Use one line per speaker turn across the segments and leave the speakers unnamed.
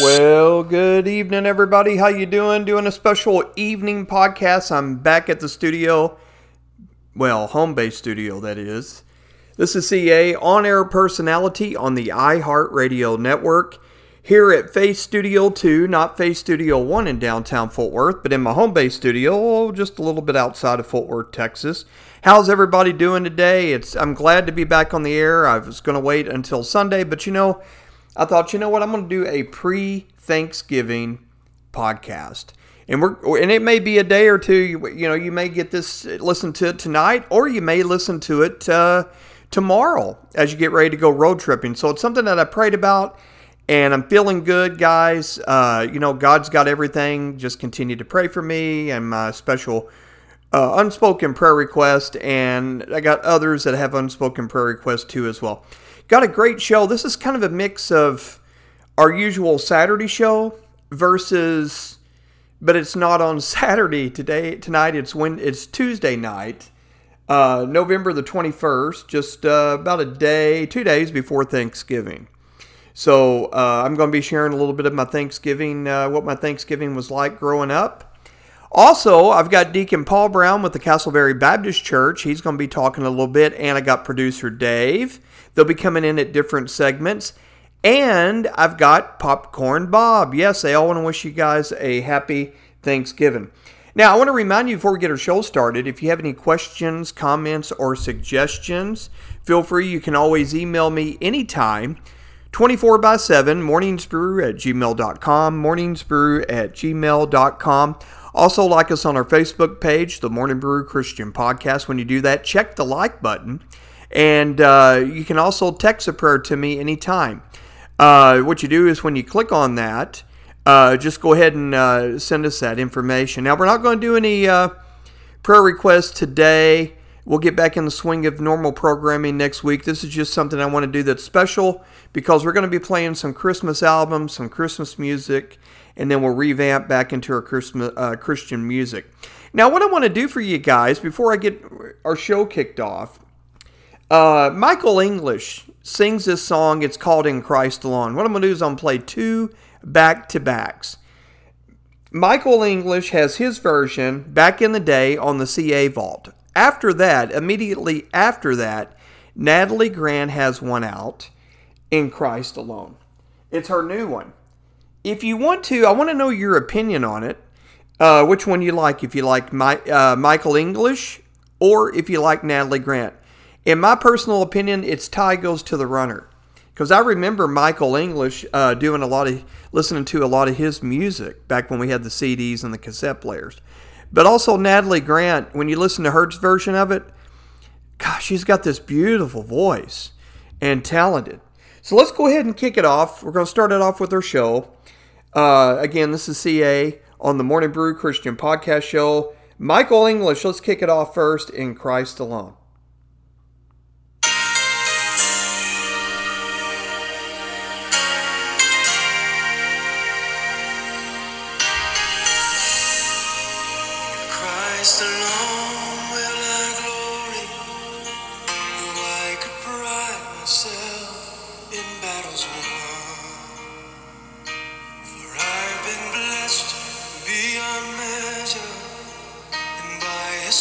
Well, good evening, everybody. How you doing? Doing a special evening podcast. I'm back at the studio, well, home base studio, that is. This is CA, on-air personality on the iHeartRadio network. Here at Faith Studio 2, not Faith Studio 1 in downtown Fort Worth, but in my home base studio, oh, just a little bit outside of Fort Worth, Texas. How's everybody doing today? It's I'm glad to be back on the air. I was going to wait until Sunday, but you know, I thought, you know what, I'm going to do a pre-Thanksgiving podcast. And we're and it may be a day or two. You, you know, you may get this listen to it tonight, or you may listen to it uh, tomorrow as you get ready to go road tripping. So it's something that I prayed about, and I'm feeling good, guys. Uh, you know, God's got everything. Just continue to pray for me and my special uh, unspoken prayer request, and I got others that have unspoken prayer requests too as well. Got a great show. This is kind of a mix of our usual Saturday show versus, but it's not on Saturday today. Tonight it's when it's Tuesday night, uh, November the twenty first, just uh, about a day, two days before Thanksgiving. So uh, I'm going to be sharing a little bit of my Thanksgiving, uh, what my Thanksgiving was like growing up. Also, I've got Deacon Paul Brown with the Castleberry Baptist Church. He's going to be talking a little bit, and I got producer Dave. They'll be coming in at different segments. And I've got Popcorn Bob. Yes, I all want to wish you guys a happy Thanksgiving. Now, I want to remind you before we get our show started if you have any questions, comments, or suggestions, feel free. You can always email me anytime. 24 by 7, morningsbrew at gmail.com, morningsbrew at gmail.com. Also, like us on our Facebook page, the Morning Brew Christian Podcast. When you do that, check the like button. And uh, you can also text a prayer to me anytime. Uh, what you do is when you click on that, uh, just go ahead and uh, send us that information. Now, we're not going to do any uh, prayer requests today. We'll get back in the swing of normal programming next week. This is just something I want to do that's special because we're going to be playing some Christmas albums, some Christmas music, and then we'll revamp back into our Christmas, uh, Christian music. Now, what I want to do for you guys before I get our show kicked off, uh, Michael English sings this song. It's called In Christ Alone. What I'm going to do is I'm going to play two back to backs. Michael English has his version back in the day on the CA Vault. After that, immediately after that, Natalie Grant has one out in Christ Alone. It's her new one. If you want to, I want to know your opinion on it. Uh, which one you like? If you like My, uh, Michael English or if you like Natalie Grant. In my personal opinion, it's tie goes to the runner. Because I remember Michael English uh, doing a lot of, listening to a lot of his music back when we had the CDs and the cassette players. But also Natalie Grant, when you listen to her version of it, gosh, she's got this beautiful voice and talented. So let's go ahead and kick it off. We're going to start it off with our show. Uh, again, this is CA on the Morning Brew Christian Podcast Show. Michael English, let's kick it off first in Christ alone.
Beyond measure, and by His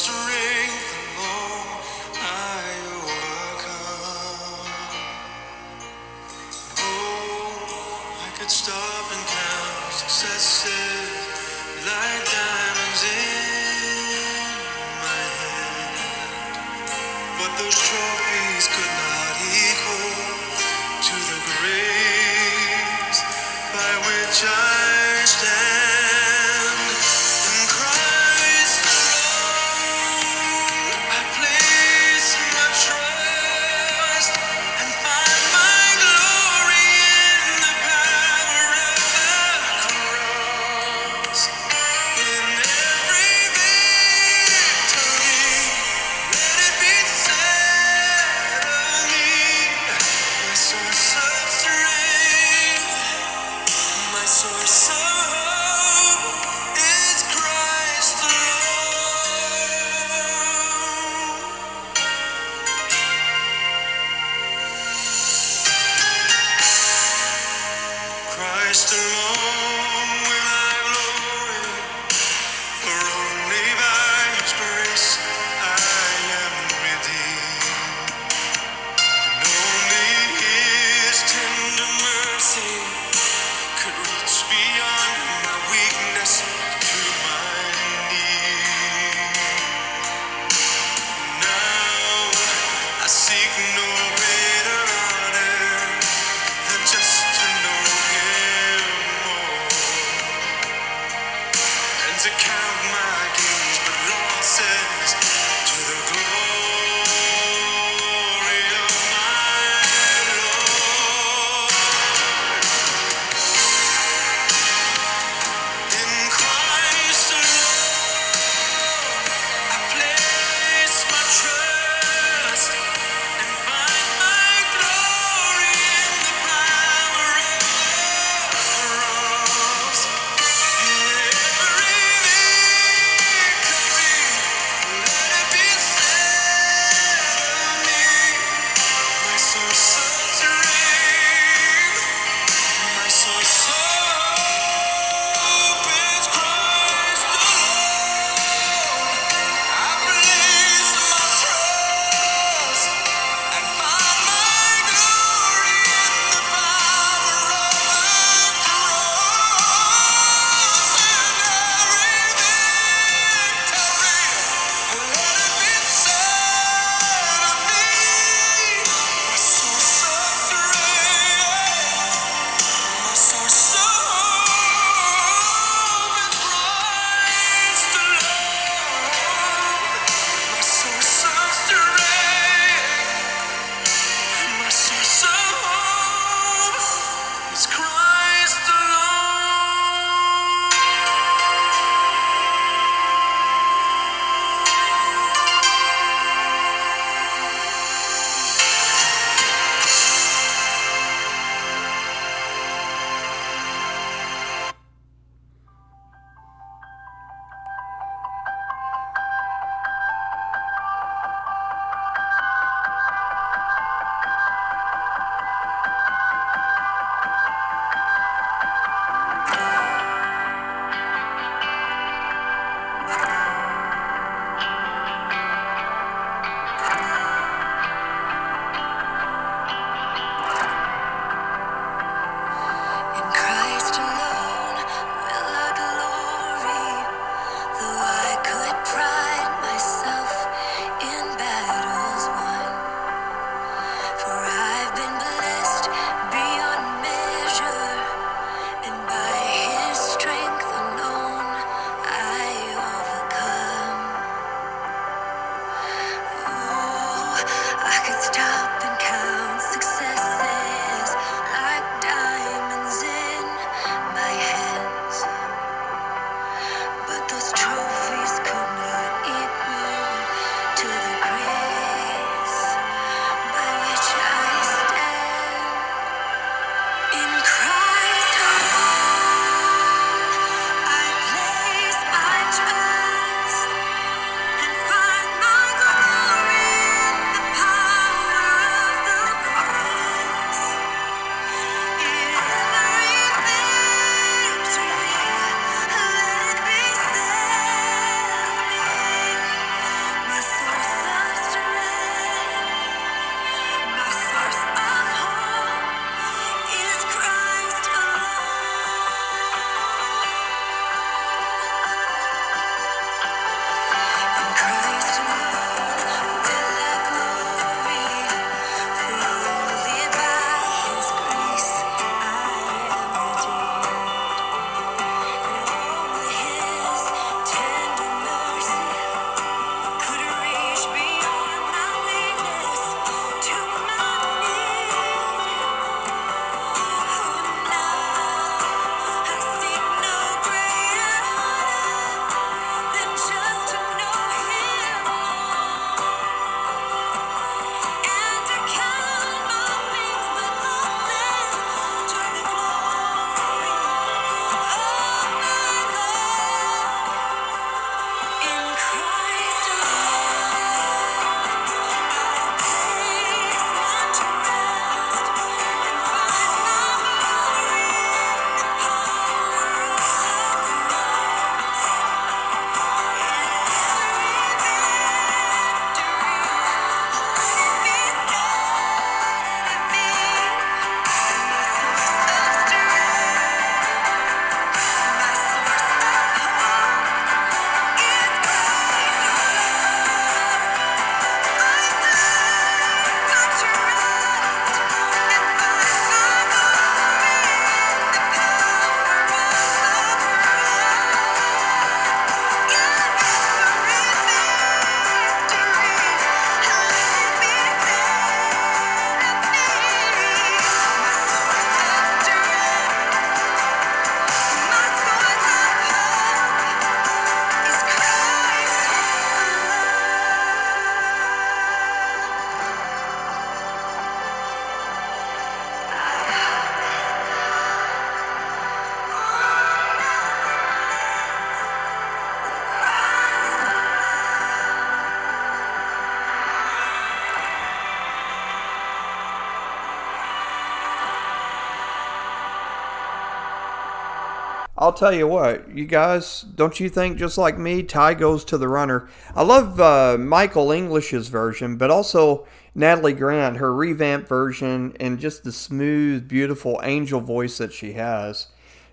I'll tell you what, you guys, don't you think just like me, Ty goes to the runner? I love uh, Michael English's version, but also Natalie Grant, her revamped version, and just the smooth, beautiful angel voice that she has.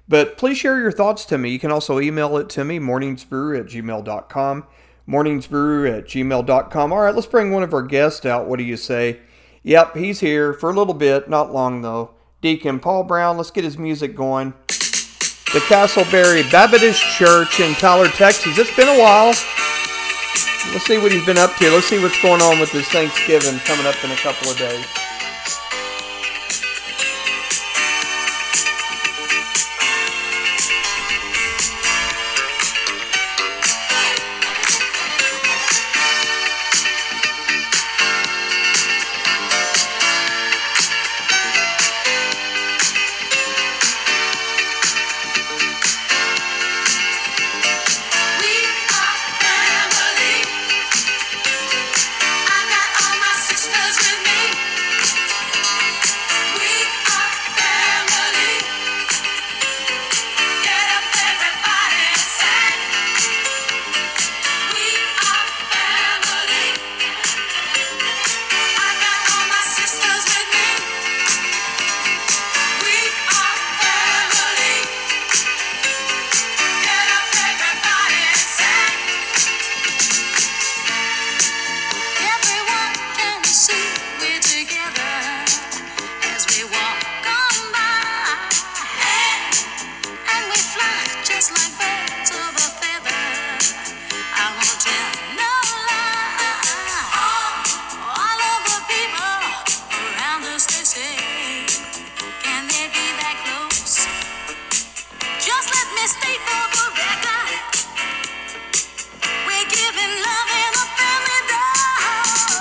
But please share your thoughts to me. You can also email it to me, morningsbrew at gmail.com. Morningsbrew at gmail.com. All right, let's bring one of our guests out. What do you say? Yep, he's here for a little bit, not long though. Deacon Paul Brown, let's get his music going the Castleberry Baptist Church in Tyler, Texas. It's been a while. Let's see what he's been up to. Let's see what's going on with his Thanksgiving coming up in a couple of days.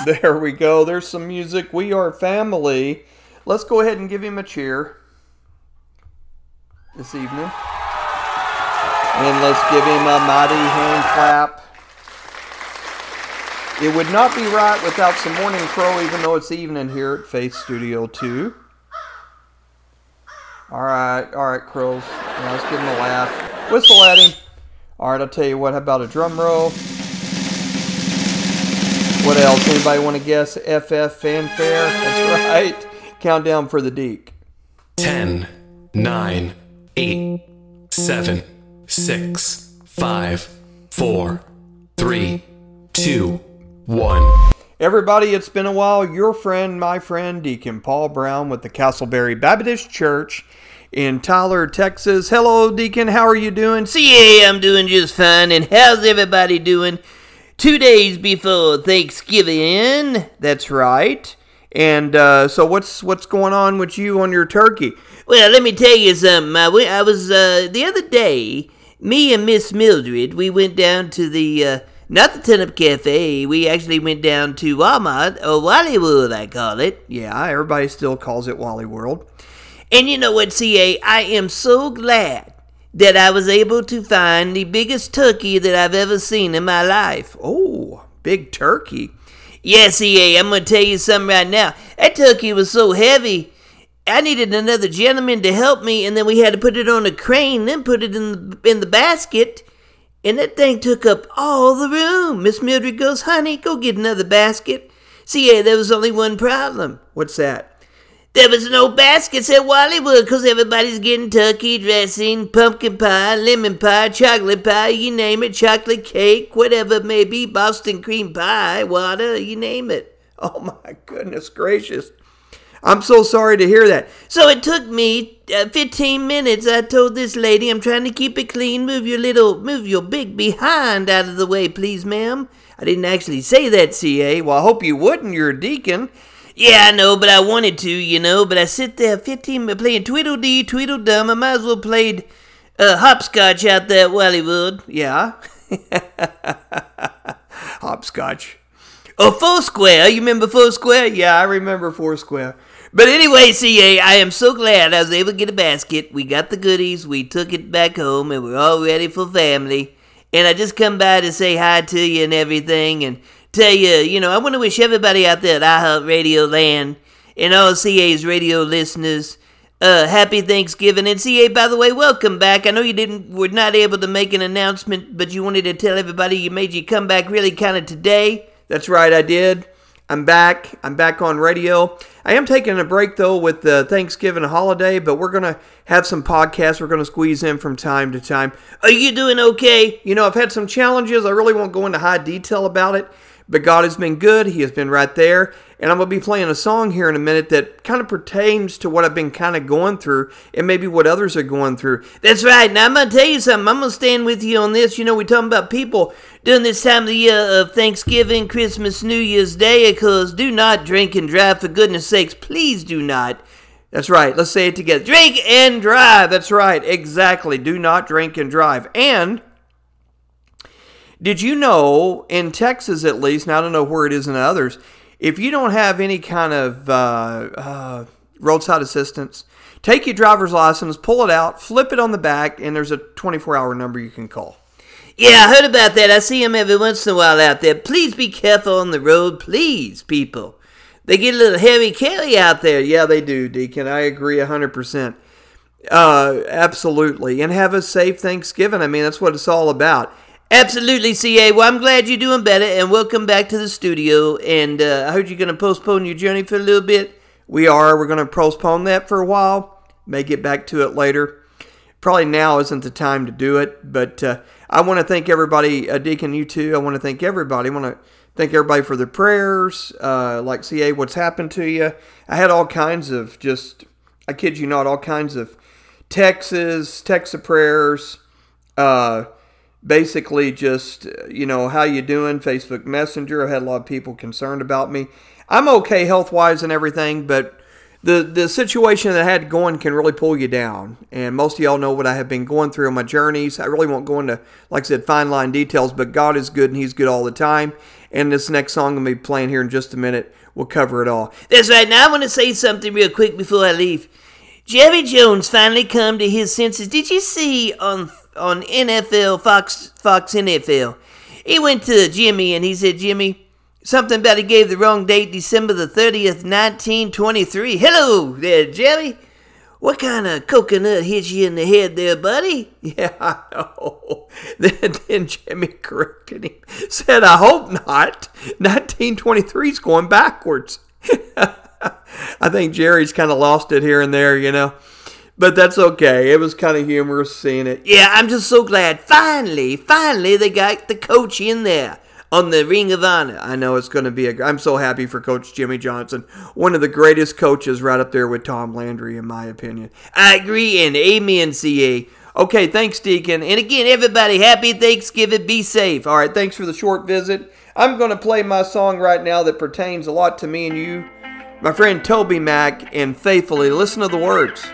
There we go. There's some music. We are family. Let's go ahead and give him a cheer this evening. And let's give him a mighty hand clap. It would not be right without some morning crow, even though it's evening here at Faith Studio 2. All right, all right, crows. Let's give him a laugh. Whistle at him. All right, I'll tell you what. How about a drum roll? What else? Anybody want to guess? FF fanfare? That's right. Countdown for the Deke.
10, 9, 8, 7, 6, 5, 4, 3, 2, 1.
Everybody, it's been a while. Your friend, my friend, Deacon Paul Brown with the Castleberry Baptist Church in Tyler, Texas. Hello, Deacon. How are you doing?
CA, I'm doing just fine. And how's everybody doing? Two days before Thanksgiving.
That's right. And uh, so, what's what's going on with you on your turkey?
Well, let me tell you something. I, I was, uh, the other day, me and Miss Mildred, we went down to the, uh, not the Ton Up Cafe, we actually went down to Walmart, or Wally World, I call it.
Yeah, everybody still calls it Wally World.
And you know what, CA? I am so glad that I was able to find the biggest turkey that I've ever seen in my life.
Oh, big turkey.
Yes, CA, I'm gonna tell you something right now. That turkey was so heavy, I needed another gentleman to help me, and then we had to put it on a crane, then put it in the, in the basket, and that thing took up all the room. Miss Mildred goes, honey, go get another basket. CA, there was only one problem.
What's that?
There was no baskets at Wally World because everybody's getting turkey dressing, pumpkin pie, lemon pie, chocolate pie, you name it, chocolate cake, whatever it may be, Boston cream pie, water, you name it.
Oh my goodness gracious. I'm so sorry to hear that.
So it took me uh, 15 minutes. I told this lady, I'm trying to keep it clean. Move your little, move your big behind out of the way, please, ma'am. I didn't actually say that, CA.
Well, I hope you wouldn't. You're a deacon.
Yeah, I know, but I wanted to, you know. But I sit there 15 minutes playing Tweedledee, Tweedledum. I might as well played uh, hopscotch out there at Wally World.
Yeah. Hopscotch.
Or Foursquare. You remember Foursquare?
Yeah, I remember Foursquare.
But anyway, CA, I am so glad I was able to get a basket. We got the goodies, we took it back home, and we're all ready for family. And I just come by to say hi to you and everything, and tell you, you know, I want to wish everybody out there at iHeartRadio Land and all CA's radio listeners Uh, happy Thanksgiving. And CA, by the way, welcome back. I know you didn't, were not able to make an announcement, but you wanted to tell everybody you made your comeback really kind of today.
That's right, I did. I'm back. I'm back on radio. I am taking a break though with the Thanksgiving holiday, but we're gonna have some podcasts we're gonna squeeze in from time to time.
Are you doing okay?
You know, I've had some challenges. I really won't go into high detail about it, but God has been good. He has been right there. And I'm going to be playing a song here in a minute that kind of pertains to what I've been kind of going through and maybe what others are going through.
That's right. Now, I'm going to tell you something. I'm going to stand with you on this. You know, we're talking about people during this time of the year of Thanksgiving, Christmas, New Year's Day, because do not drink and drive, for goodness sakes. Please do not.
That's right. Let's say it together. Drink and drive. That's right. Exactly. Do not drink and drive. And did you know, in Texas at least, now I don't know where it is in others, if you don't have any kind of uh, uh, roadside assistance, take your driver's license, pull it out, flip it on the back, and there's a 24 hour number you can call.
Yeah, I heard about that. I see them every once in a while out there. Please be careful on the road, please, people. They get a little heavy carry out there.
Yeah, they do, Deacon. I agree 100%. Uh, absolutely. And have a safe Thanksgiving. I mean, that's what it's all about.
Absolutely, CA. Well, I'm glad you're doing better, and welcome back to the studio. And uh, I heard you're going to postpone your journey for a little bit.
We are. We're going to postpone that for a while. May get back to it later. Probably now isn't the time to do it, but uh, I want to thank everybody, uh, Deacon, you too. I want to thank everybody. I want to thank everybody for their prayers. Uh, like CA, what's happened to you? I had all kinds of just, I kid you not, all kinds of texts of prayers. Uh, basically just you know how you doing facebook messenger i had a lot of people concerned about me i'm okay health wise and everything but the the situation that i had going can really pull you down and most of y'all know what i have been going through on my journeys i really won't go into like i said fine line details but god is good and he's good all the time and this next song i'm going to be playing here in just a minute will cover it all
That's right. Now I want to say something real quick before I leave. Jerry Jones finally come to his senses. Did you see on on NFL Fox Fox NFL? He went to Jimmy and he said, Jimmy, something about he gave the wrong date, December the thirtieth, nineteen twenty three. Hello there, Jerry. What kind of coconut hit you in the head there, buddy?
Yeah, I know. Then, then Jimmy corrected him. Said, I hope not. 1923 is going backwards. I think Jerry's kind of lost it here and there, you know. But that's okay. It was kind of humorous seeing it.
Yeah, I'm just so glad. Finally, finally, they got the coach in there on the Ring of Honor.
I know it's going to be a. I'm so happy for Coach Jimmy Johnson, one of the greatest coaches, right up there with Tom Landry, in my opinion.
I agree, and amen, CA.
Okay, thanks, Deacon.
And again, everybody, happy Thanksgiving. Be safe.
All right, thanks for the short visit. I'm going to play my song right now that pertains a lot to me and you, my friend Toby Mac, and faithfully listen to the words.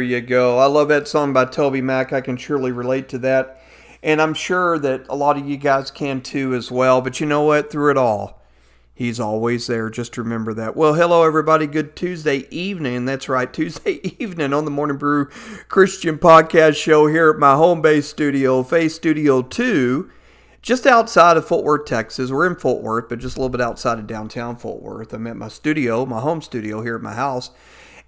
There you
go. I love that song by Toby Mac. I can surely relate to that. And I'm sure that a lot of you guys can too as well. But you know what? Through it all, he's always there. Just remember that. Well, hello, everybody. Good Tuesday evening. That's right, Tuesday evening on the Morning Brew Christian Podcast Show here at my home base studio, Faith Studio 2 just outside of Fort Worth, Texas. We're in Fort Worth, but just a little bit outside of downtown Fort Worth. I'm at my studio, my home studio here at my house.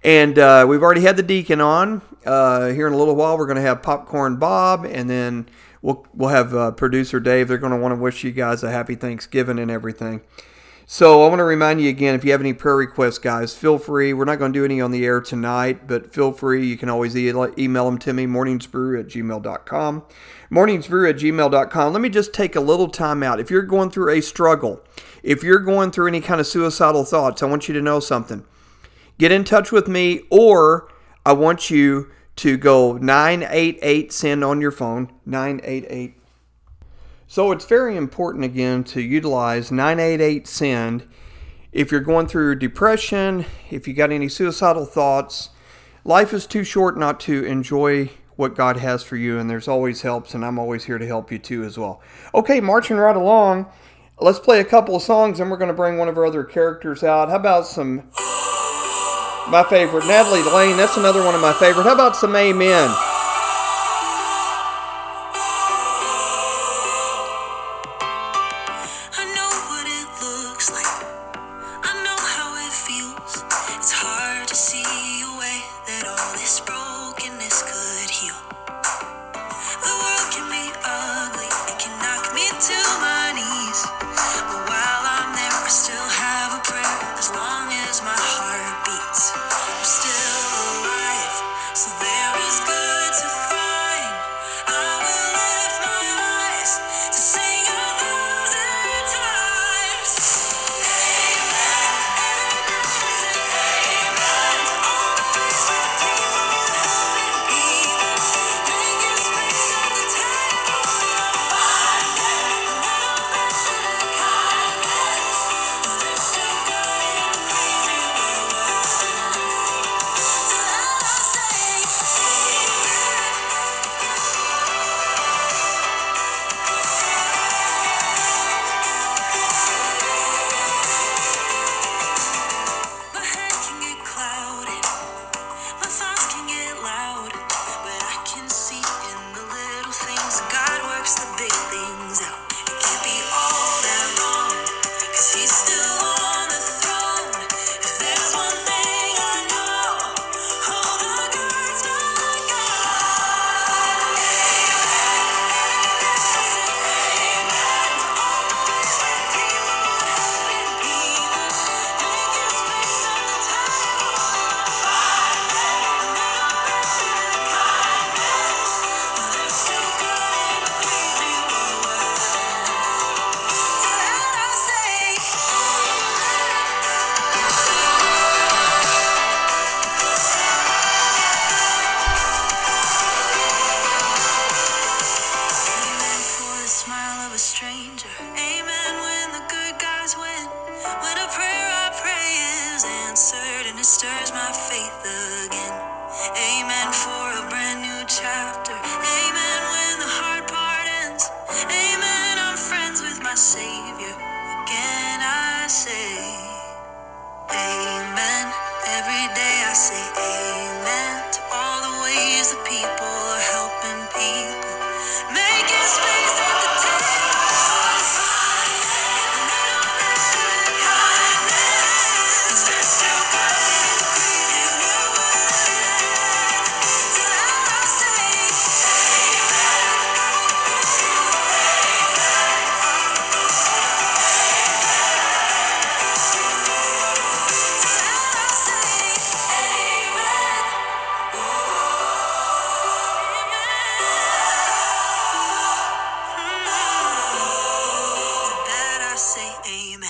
And uh, we've already had the deacon on. Uh, here in a little while, we're going to have Popcorn Bob, and then we'll, we'll have uh, producer Dave. They're going to want to wish you guys a happy Thanksgiving and everything. So I want to remind you again, if you have any prayer requests, guys, feel free. We're not going to do any on the air tonight, but feel free. You can always e- email them to me, morningsbrew at gmail.com. Morningsbrew at gmail.com. Let me just take a little time out. If you're going through a struggle, if you're going through any kind of suicidal thoughts, I want you to know something. Get in touch with me, or I want you to go 988 send on your phone, 988 so it's very important again to utilize 988 send if you're going through depression, if you got any suicidal thoughts. Life is too short not to enjoy what God has for you, and there's always helps, and I'm always here to help you too as well. Okay, marching right along. Let's play a couple of songs, and we're going to bring one of our other characters out. How about some my favorite, Natalie Layne? That's another one of my favorite. How about some
Amen?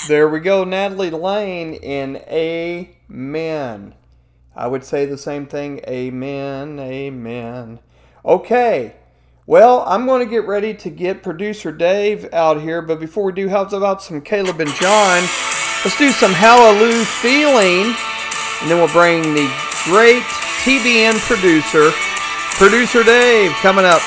there we go, Natalie Layne in Amen. I would say the same thing. Amen. Amen. Okay. Well, I'm going to get ready to get producer Dave out here, but before we do, how's about some Caleb and John? Let's do some Hallelujah Feeling, and then we'll bring the great
TBN producer, producer Dave, coming up.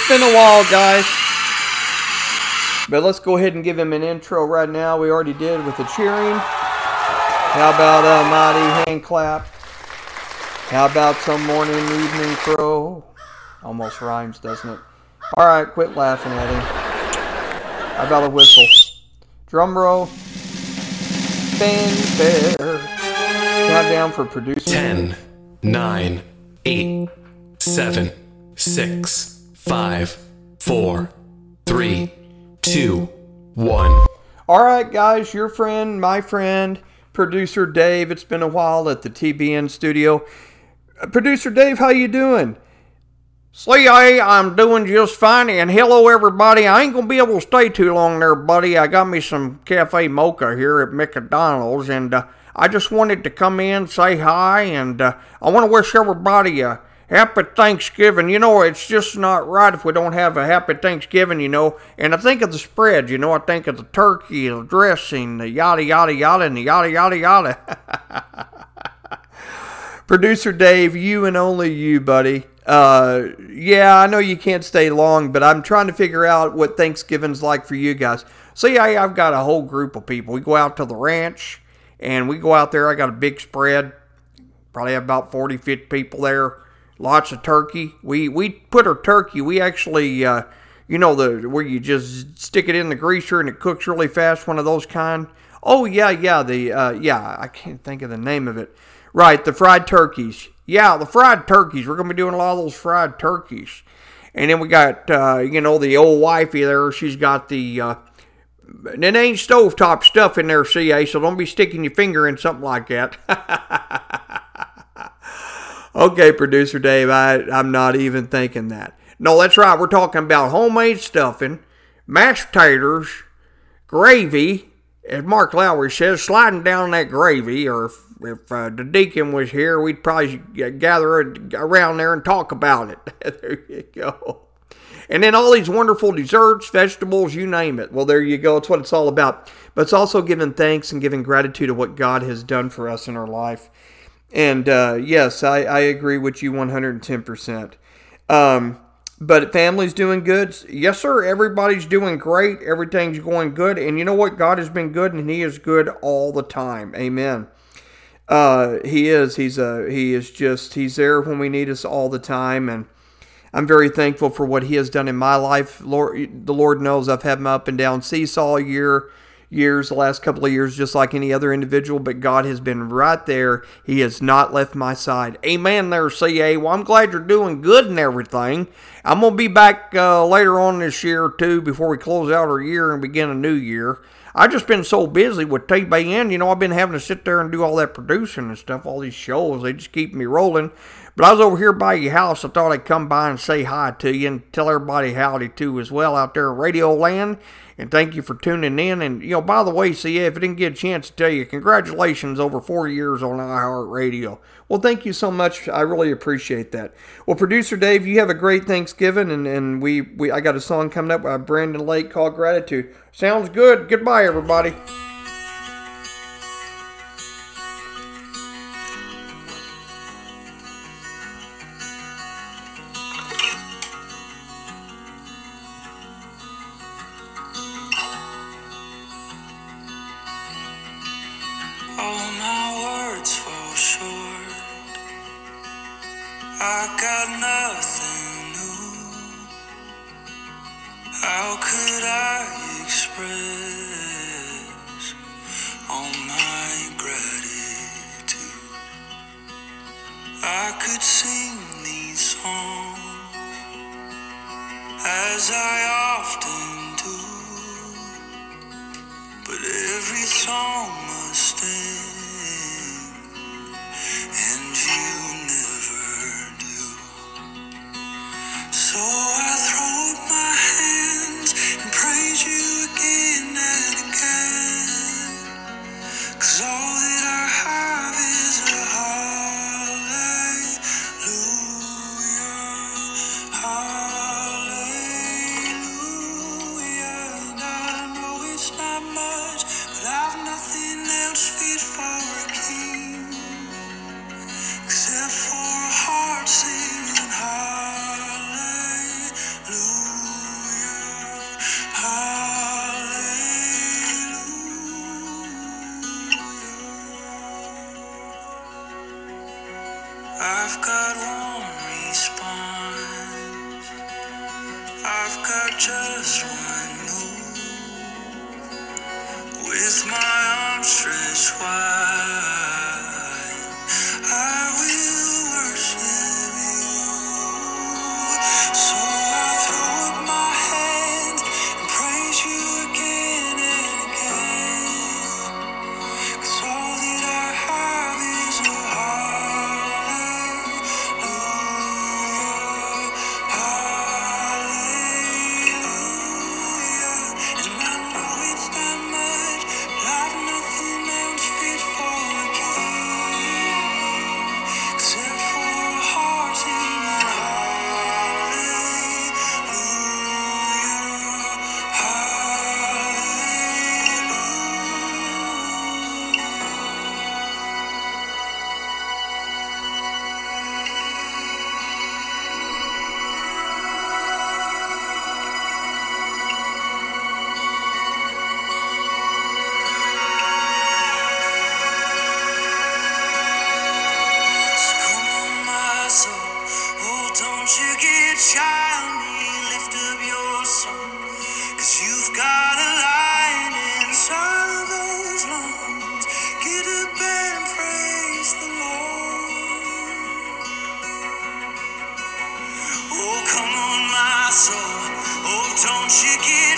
It's
been a while, guys. But let's go ahead and give him an intro right now. We already did with the cheering. How about a mighty hand clap? How about some morning evening crow? Almost rhymes, doesn't it? All right, quit laughing at him. How about a whistle? Drum roll. Fanfare. Countdown for producing.
Ten, nine, eight, seven, six five, four, three, two, one.
All right, guys, your friend, my friend, producer Dave. It's been a while at the TBN studio.
Uh, producer Dave, how you doing? See, I'm doing just fine, and hello everybody. I ain't gonna be able to stay too long there, buddy. I got me some cafe mocha here at McDonald's, and uh, I just wanted to come in, say hi, and uh, I want to wish everybody a happy Thanksgiving. You know, it's just not right if we don't have a happy Thanksgiving, you know. And I think of the spread, you know, I think of the turkey, the dressing, the yada, yada, yada, and the yada, yada, yada. Producer Dave, you and only you, buddy. Uh, yeah, I know you can't stay long, but I'm trying to figure out what Thanksgiving's like for you guys. See, I, I've got a whole group of people. We go out to the ranch, and we go out there. I got a big spread. Probably have about 40, 50 people there. Lots of turkey. We we put our turkey. We actually, uh, you know, the where you just stick it in the greaser and it cooks really fast. One of those kind. Oh yeah, yeah. The uh, yeah, I can't think of the name of it. Right, the fried turkeys. Yeah, the fried turkeys. We're gonna be doing a lot of those fried turkeys. And then we got, uh, you know, the old wifey there. She's got the, uh, it ain't stovetop stuff in there, CA, so don't be sticking your finger in something like that. okay, producer Dave, I, I'm not even thinking that. No, that's right. We're talking about homemade stuffing, mashed taters, gravy, as Mark Lowry says, sliding down that gravy, or if, if uh, the deacon was here, we'd probably gather around there and talk about it. there you go. And then all these wonderful desserts, vegetables, you name it. Well, there you go. It's what it's all about. But it's also giving thanks and giving gratitude to what God has done for us in our life. And uh, yes, I, I agree with you 110%. Um, but family's doing good. Yes, sir. Everybody's doing great. Everything's going good. And you know what? God has been good, and He is good all the time. Amen. Uh, he is. He's a. He is just. He's there when we need us all the time, and I'm very thankful for what He has done in my life. Lord, the Lord knows I've had my up and down seesaw year, years, the last couple of years, just like any other individual. But God has been right there. He has not left my side. Amen. There, CA. Well, I'm glad you're doing good and everything. I'm gonna be back uh, later on this year too, before we close out our year and begin a new year. I've just been so busy with TBN, you know, I've been having to sit there and do all that producing and stuff, all these shows. They just keep me rolling. But I was over here by your house. I thought I'd come by and say hi to you and tell everybody howdy too as well out there in Radio Land. And thank you for tuning in. And, you know, by the way, CA, if I didn't get a chance to tell you, congratulations over four years on iHeartRadio. Well, thank you so much. I really appreciate that. Well, producer Dave, you have a great Thanksgiving. And, and we, we I got a song coming up by Brandon Lake called Gratitude. Sounds good. Goodbye, everybody.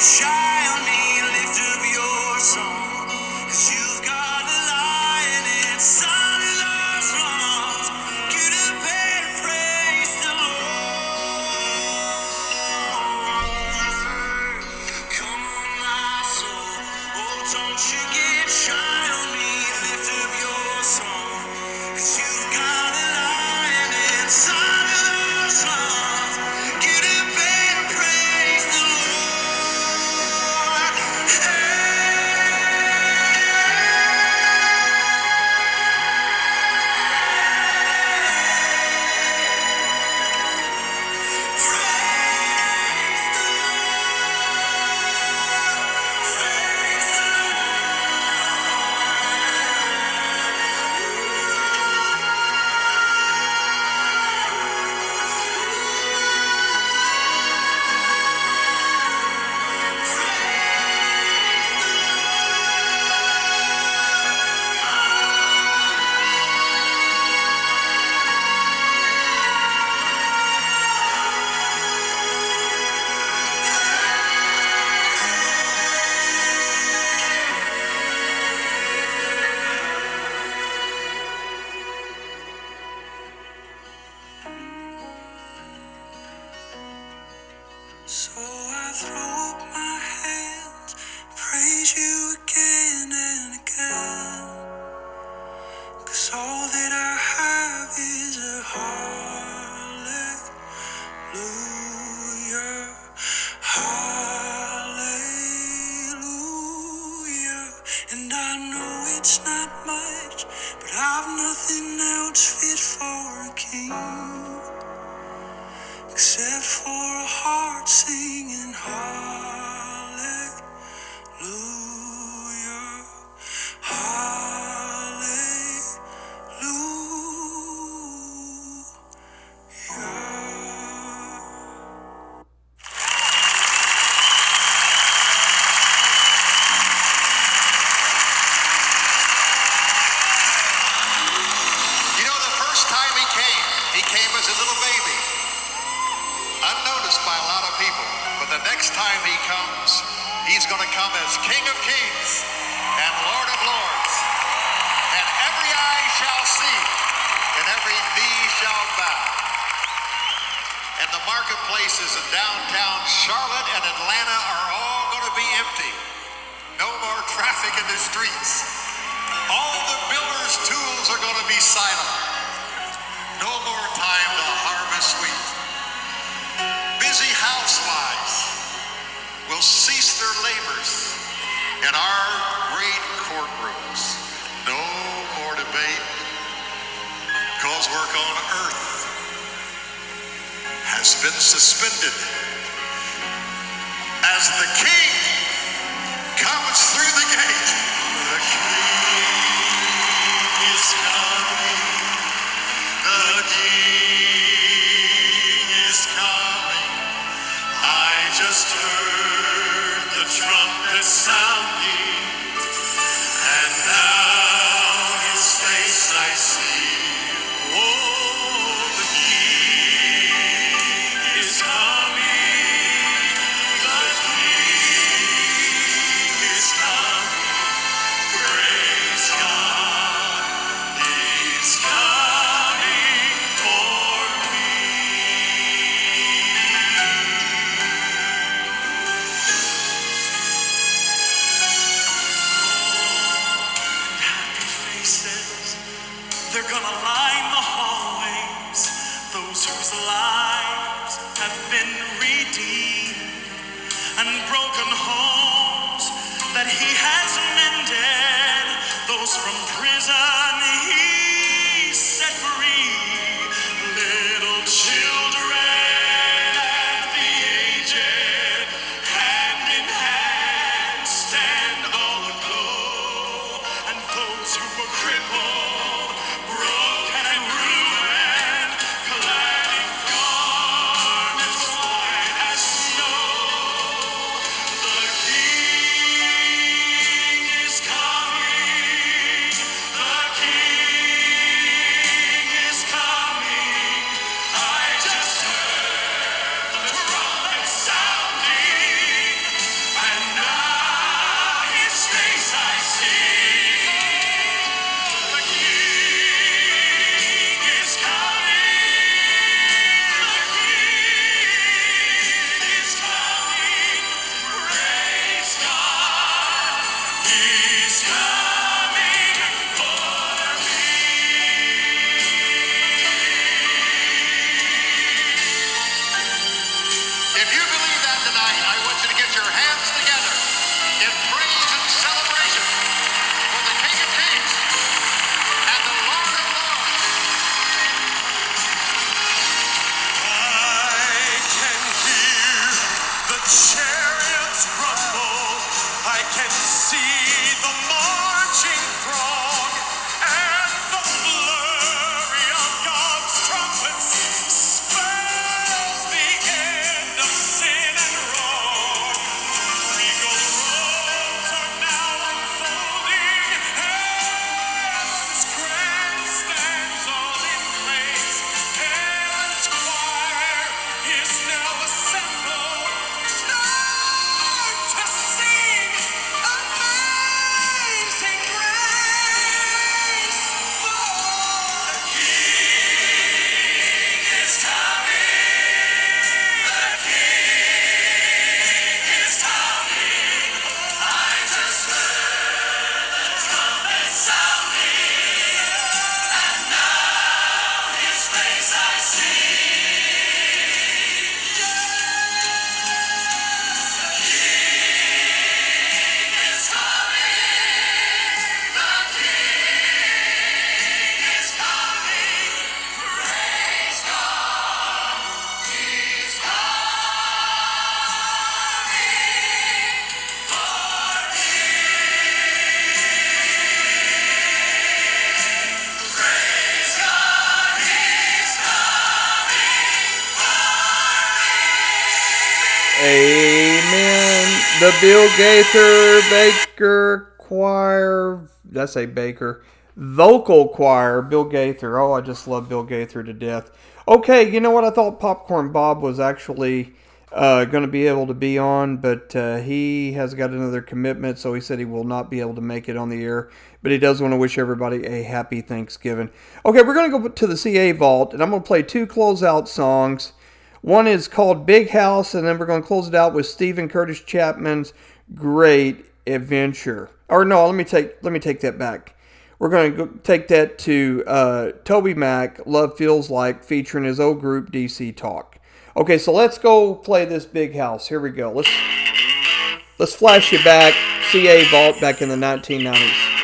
Get
Amen. The Bill Gaither Baker Choir. That's a Baker vocal choir. Bill Gaither. Oh, I just love Bill Gaither to death. Okay, you know what? I thought Popcorn Bob was actually uh, going to be able to be on, but uh, he has got another commitment, so he said he will not be able to make it on the air. But he does want to wish everybody a happy Thanksgiving. Okay, we're going to go to the CA Vault, and I'm going to play two closeout songs. One is called Big House, and then we're going to close it out with Steven Curtis Chapman's Great Adventure. Or no, let me take let me take that back. We're going to take that to uh, Toby Mac. Love feels like featuring his old group DC Talk. Okay, so let's go play this Big House. Here we go. Let's let's flash you back. CA Vault back in the 1990s.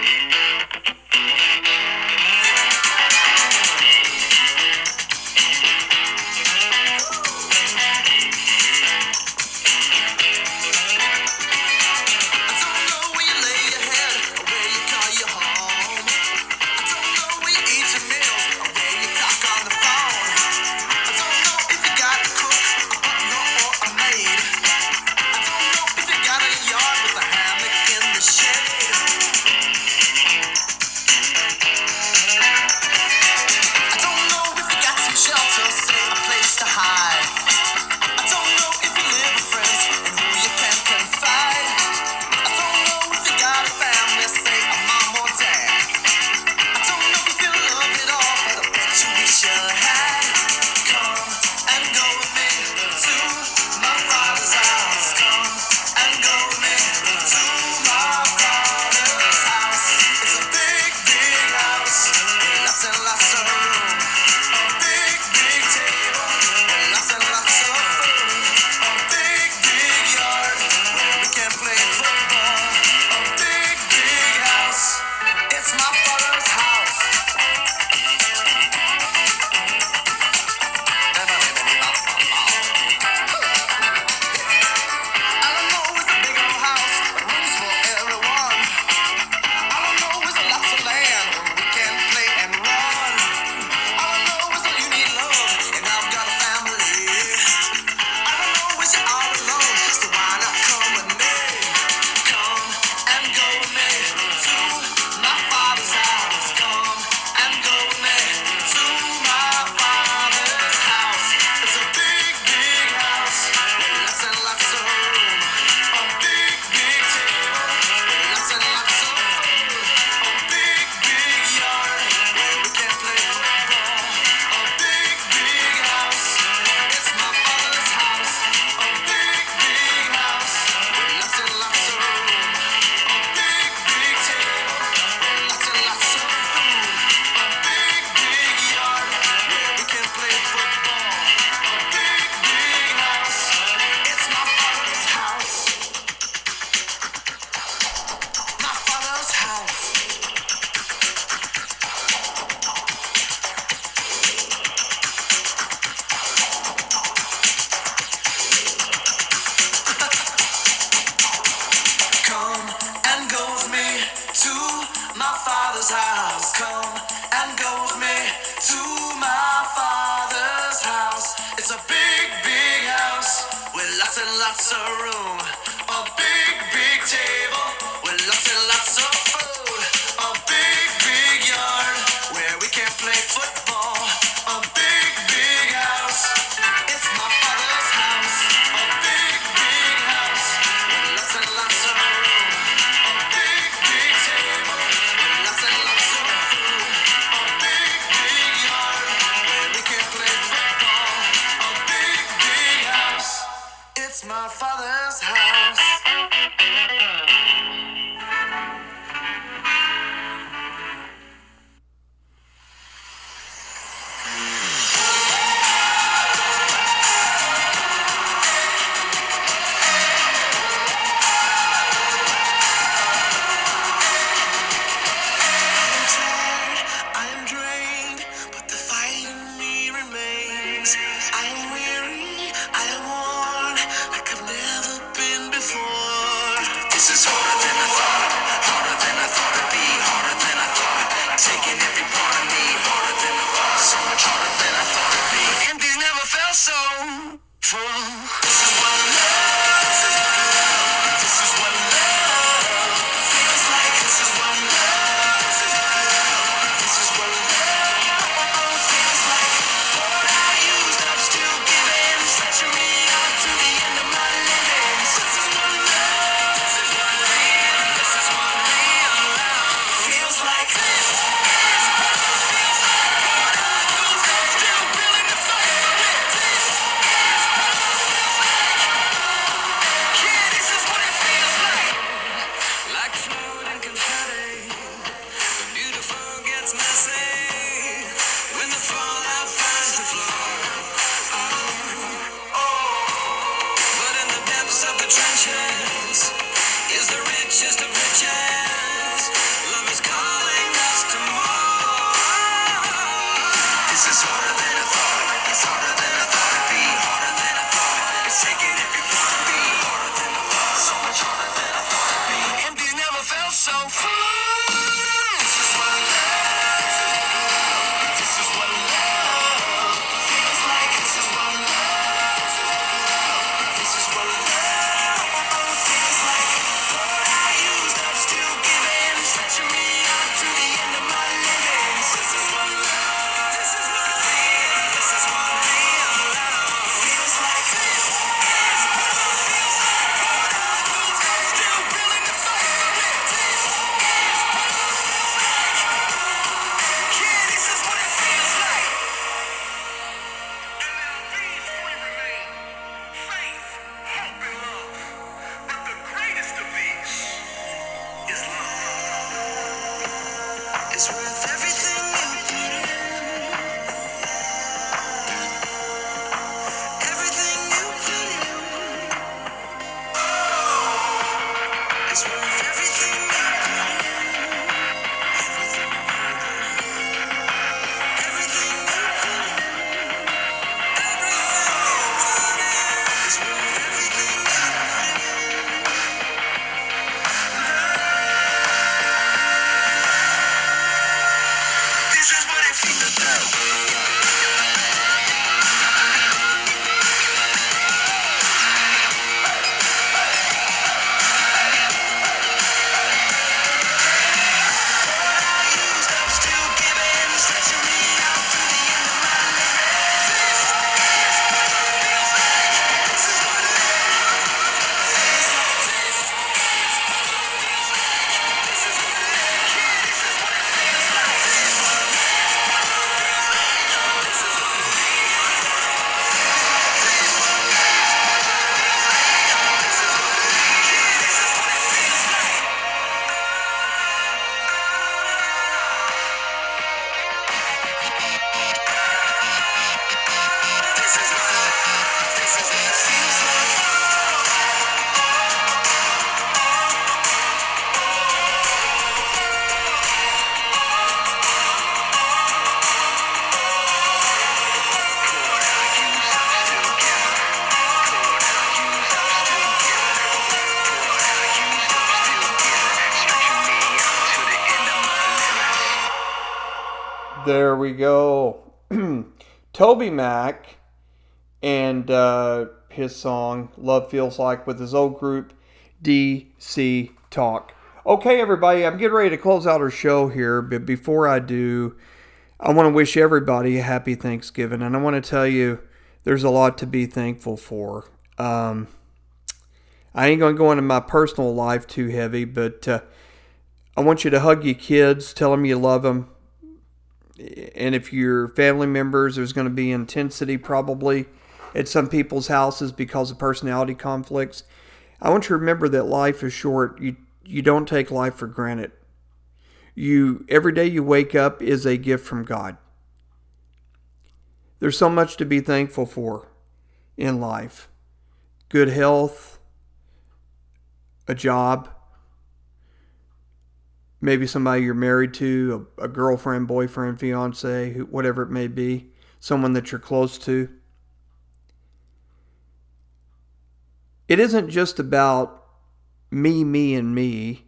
lots and lots of room. A big, big table with lots and lots of food. A
There we go. Toby Mac and uh, his song Love Feels Like with his old group DC Talk. Okay, everybody, I'm getting ready to close out our show here, but before I do, I want to wish everybody a happy Thanksgiving, and I want to tell you there's a lot to be thankful for. Um, I ain't going to go into my personal life too heavy, but uh, I want you to hug your kids, tell them you love them, and if your family members, there's going to be intensity probably at some people's houses because of personality conflicts. I want you to remember that life is short. You you don't take life for granted. You every day you wake up is a gift from God. There's so much to be thankful for in life. Good health, a job, maybe somebody you're married to, a, a girlfriend, boyfriend, fiance, who- whatever it may be, someone that you're close to. It isn't just about me, me, and me.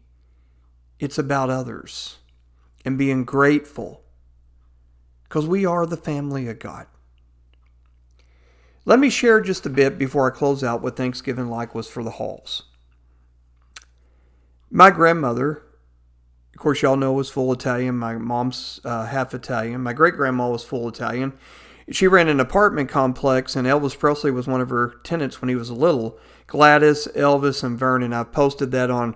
It's about others and being grateful because we are the family of God. Let me share just a bit before I close out what Thanksgiving like was for the Halls. My grandmother, of course, y'all know was full Italian. My mom's uh, half Italian. My great grandma was full Italian. She ran an apartment complex, and Elvis Presley was one of her tenants when he was a little. Gladys, Elvis, and Vernon. I've posted that on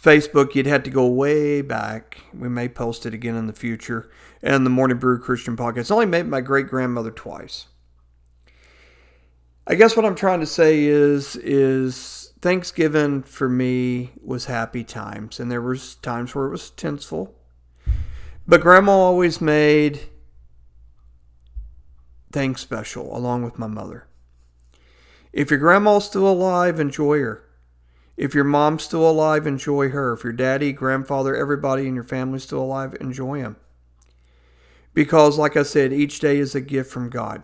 Facebook. You'd have to go way back. We may post it again in the future. And the Morning Brew Christian Podcast. I only met my great grandmother twice. I guess what I'm trying to say is is Thanksgiving for me was happy times, and there was times where it was tenseful. But Grandma always made things special, along with my mother. If your grandma's still alive, enjoy her. If your mom's still alive, enjoy her. If your daddy, grandfather, everybody in your family's still alive, enjoy them. Because, like I said, each day is a gift from God.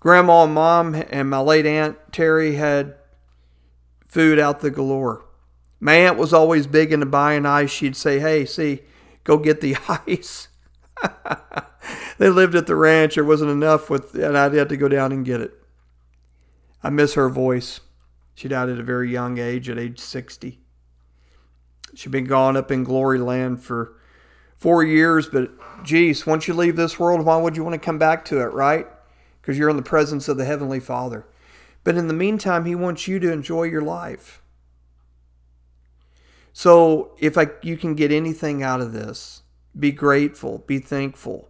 Grandma and mom and my late aunt Terry had food out the galore. My aunt was always big into buying ice. She'd say, Hey, see, go get the ice. they lived at the ranch. There wasn't enough with, and I'd have to go down and get it. I miss her voice. She died at a very young age, at age 60. She'd been gone up in glory land for four years, but geez, once you leave this world, why would you want to come back to it, right? Because you're in the presence of the Heavenly Father. But in the meantime, He wants you to enjoy your life. So if I, you can get anything out of this, be grateful, be thankful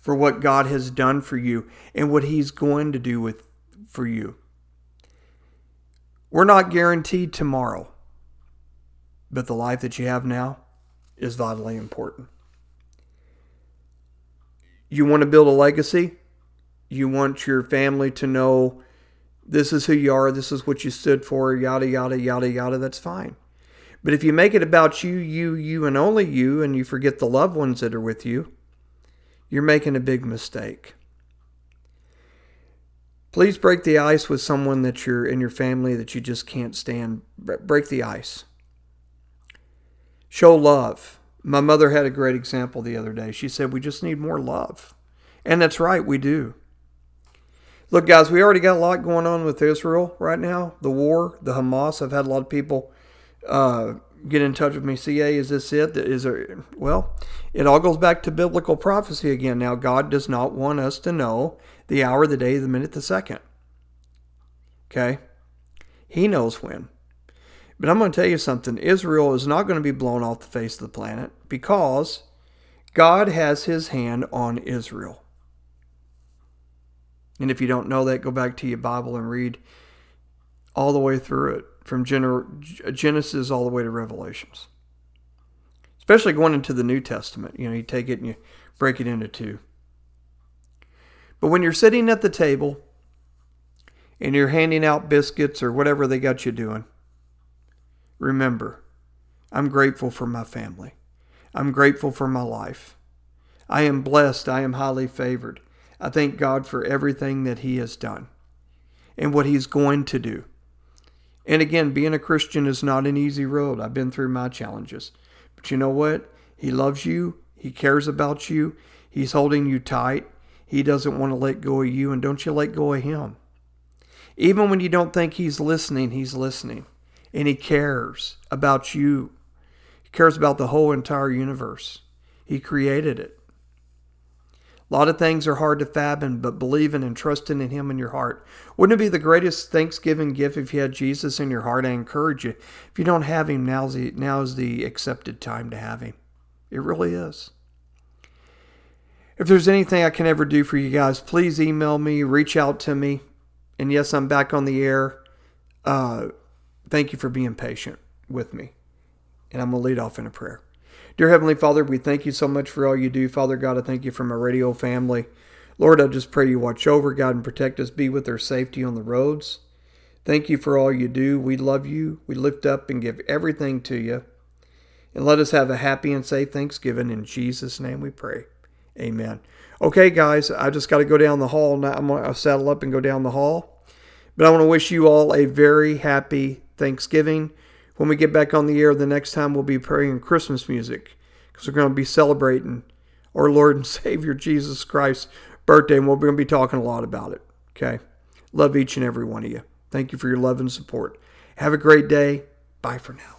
for what God has done for you and what He's going to do with for you. We're not guaranteed tomorrow, but the life that you have now is vitally important. You want to build a legacy? You want your family to know this is who you are, this is what you stood for, yada, yada, yada, yada, that's fine. But if you make it about you, you, you, and only you, and you forget the loved ones that are with you, you're making a big mistake. Please break the ice with someone that you're in your family that you just can't stand. Break the ice. Show love. My mother had a great example the other day. She said, We just need more love. And that's right, we do. Look, guys, we already got a lot going on with Israel right now. The war, the Hamas. I've had a lot of people uh, get in touch with me. CA, is this it? Is there? Well, it all goes back to biblical prophecy again. Now, God does not want us to know the hour, the day, the minute, the second. Okay, He knows when. But I'm going to tell you something. Israel is not going to be blown off the face of the planet because God has His hand on Israel. And if you don't know that, go back to your Bible and read all the way through it from Genesis all the way to Revelations. Especially going into the New Testament. You know, you take it and you break it into two. But when you're sitting at the table and you're handing out biscuits or whatever they got you doing, remember, I'm grateful for my family. I'm grateful for my life. I am blessed. I am highly favored. I thank God for everything that He has done and what He's going to do. And again, being a Christian is not an easy road. I've been through my challenges. But you know what? He loves you, He cares about you, He's holding you tight. He doesn't want to let go of you, and don't you let go of Him. Even when you don't think He's listening, He's listening. And He cares about you, He cares about the whole entire universe. He created it. A lot of things are hard to fathom, but believing and trusting in Him in your heart. Wouldn't it be the greatest Thanksgiving gift if you had Jesus in your heart? I encourage you. If you don't have Him, now's the, now is the accepted time to have Him. It really is. If there's anything I can ever do for you guys, please email me, reach out to me. And yes, I'm back on the air. Uh, thank you for being patient with me. And I'm going to lead off in a prayer. Dear Heavenly Father, we thank you so much for all you do. Father God, I thank you for my radio family. Lord, I just pray you watch over, God, and protect us. Be with their safety on the roads. Thank you for all you do. We love you. We lift up and give everything to you. And let us have a happy and safe Thanksgiving. In Jesus' name we pray. Amen. Okay, guys, I just got to go down the hall now. I'm going to saddle up and go down the hall. But I want to wish you all a very happy Thanksgiving. When we get back on the air the next time, we'll be praying Christmas music because we're going to be celebrating our Lord and Savior Jesus Christ's birthday, and we're going to be talking a lot about it. Okay? Love each and every one of you. Thank you for your love and support. Have a great day. Bye for now.